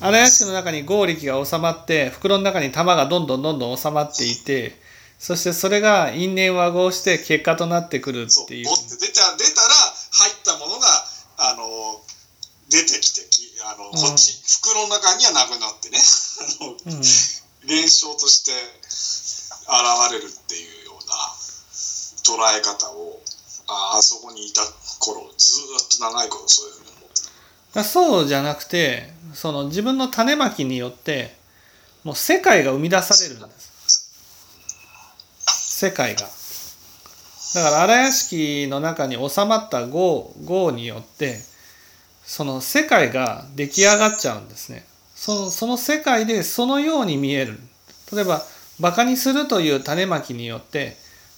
荒屋敷の中に合力が収まって袋の中に玉がどんどんどんどん収まっていてそしてそれが因縁和合して結果となってくるっていう出た出たら入ったものがあの出てきてきあの、んこっち袋の中にはなくなってねあのうん現象として現れるっていうような捉え方をああそこにいた頃ずっと長いことそういうふうに思ってそうじゃなくてその自分の種まきによってもう世界が生み出されるんです。世界が。だから荒屋敷の中に収まった業業によってその世界が出来上がっちゃうんですね。そのその世界でそのように見える。例えばバカにするという種まきによって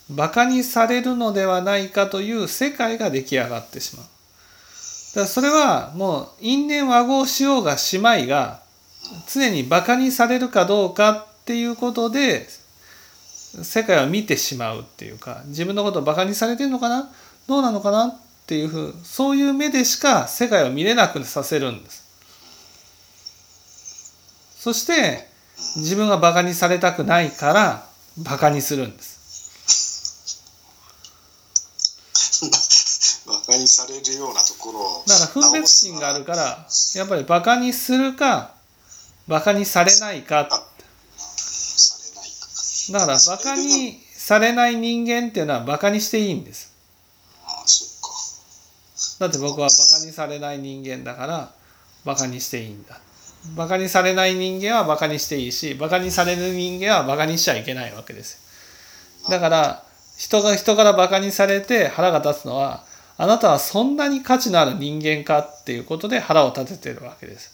バカにされるのではないかという世界が出来上がってしまう。だそれはもう因縁和合しようが姉妹が常にバカにされるかどうかっていうことで世界を見てしまうっていうか自分のことをバカにされてるのかな？どうなのかなっていうふうそういう目でしか世界を見れなくさせるんです。そして自分がバカにされたくないからバカにするんです。バカにされるようなところをだから分別心があるからやっぱりバカにするかバカにされないか。だからバカにされない人間っていうのはバカにしていいんです。だって僕はバカにされない人間だからバカにしていいんだ。バカにされない人間はバカにしていいしバカにされる人間はバカにしちゃいけないわけですよ。だから人が人からバカにされて腹が立つのはあなたはそんなに価値のある人間かっていうことで腹を立ててるわけです。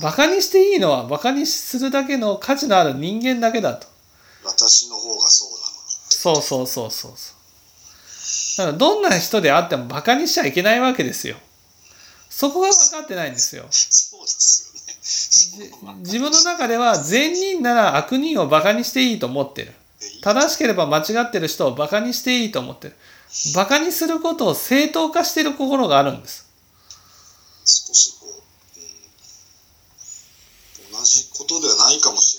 バカにしていいのはバカにするだけの価値のある人間だけだと。私の方がそうなのにそうそうそうそうそう。だからどんな人であってもバカにしちゃいけないわけですよ。そこが分かってないんですよ。そうですよね。じ自分の中では善人なら悪人をバカにしていいと思ってる。正しければ間違ってる人をバカにしていいと思ってるバカにすることを正当化している心があるんです。少しこう、うん。同じことではないかもし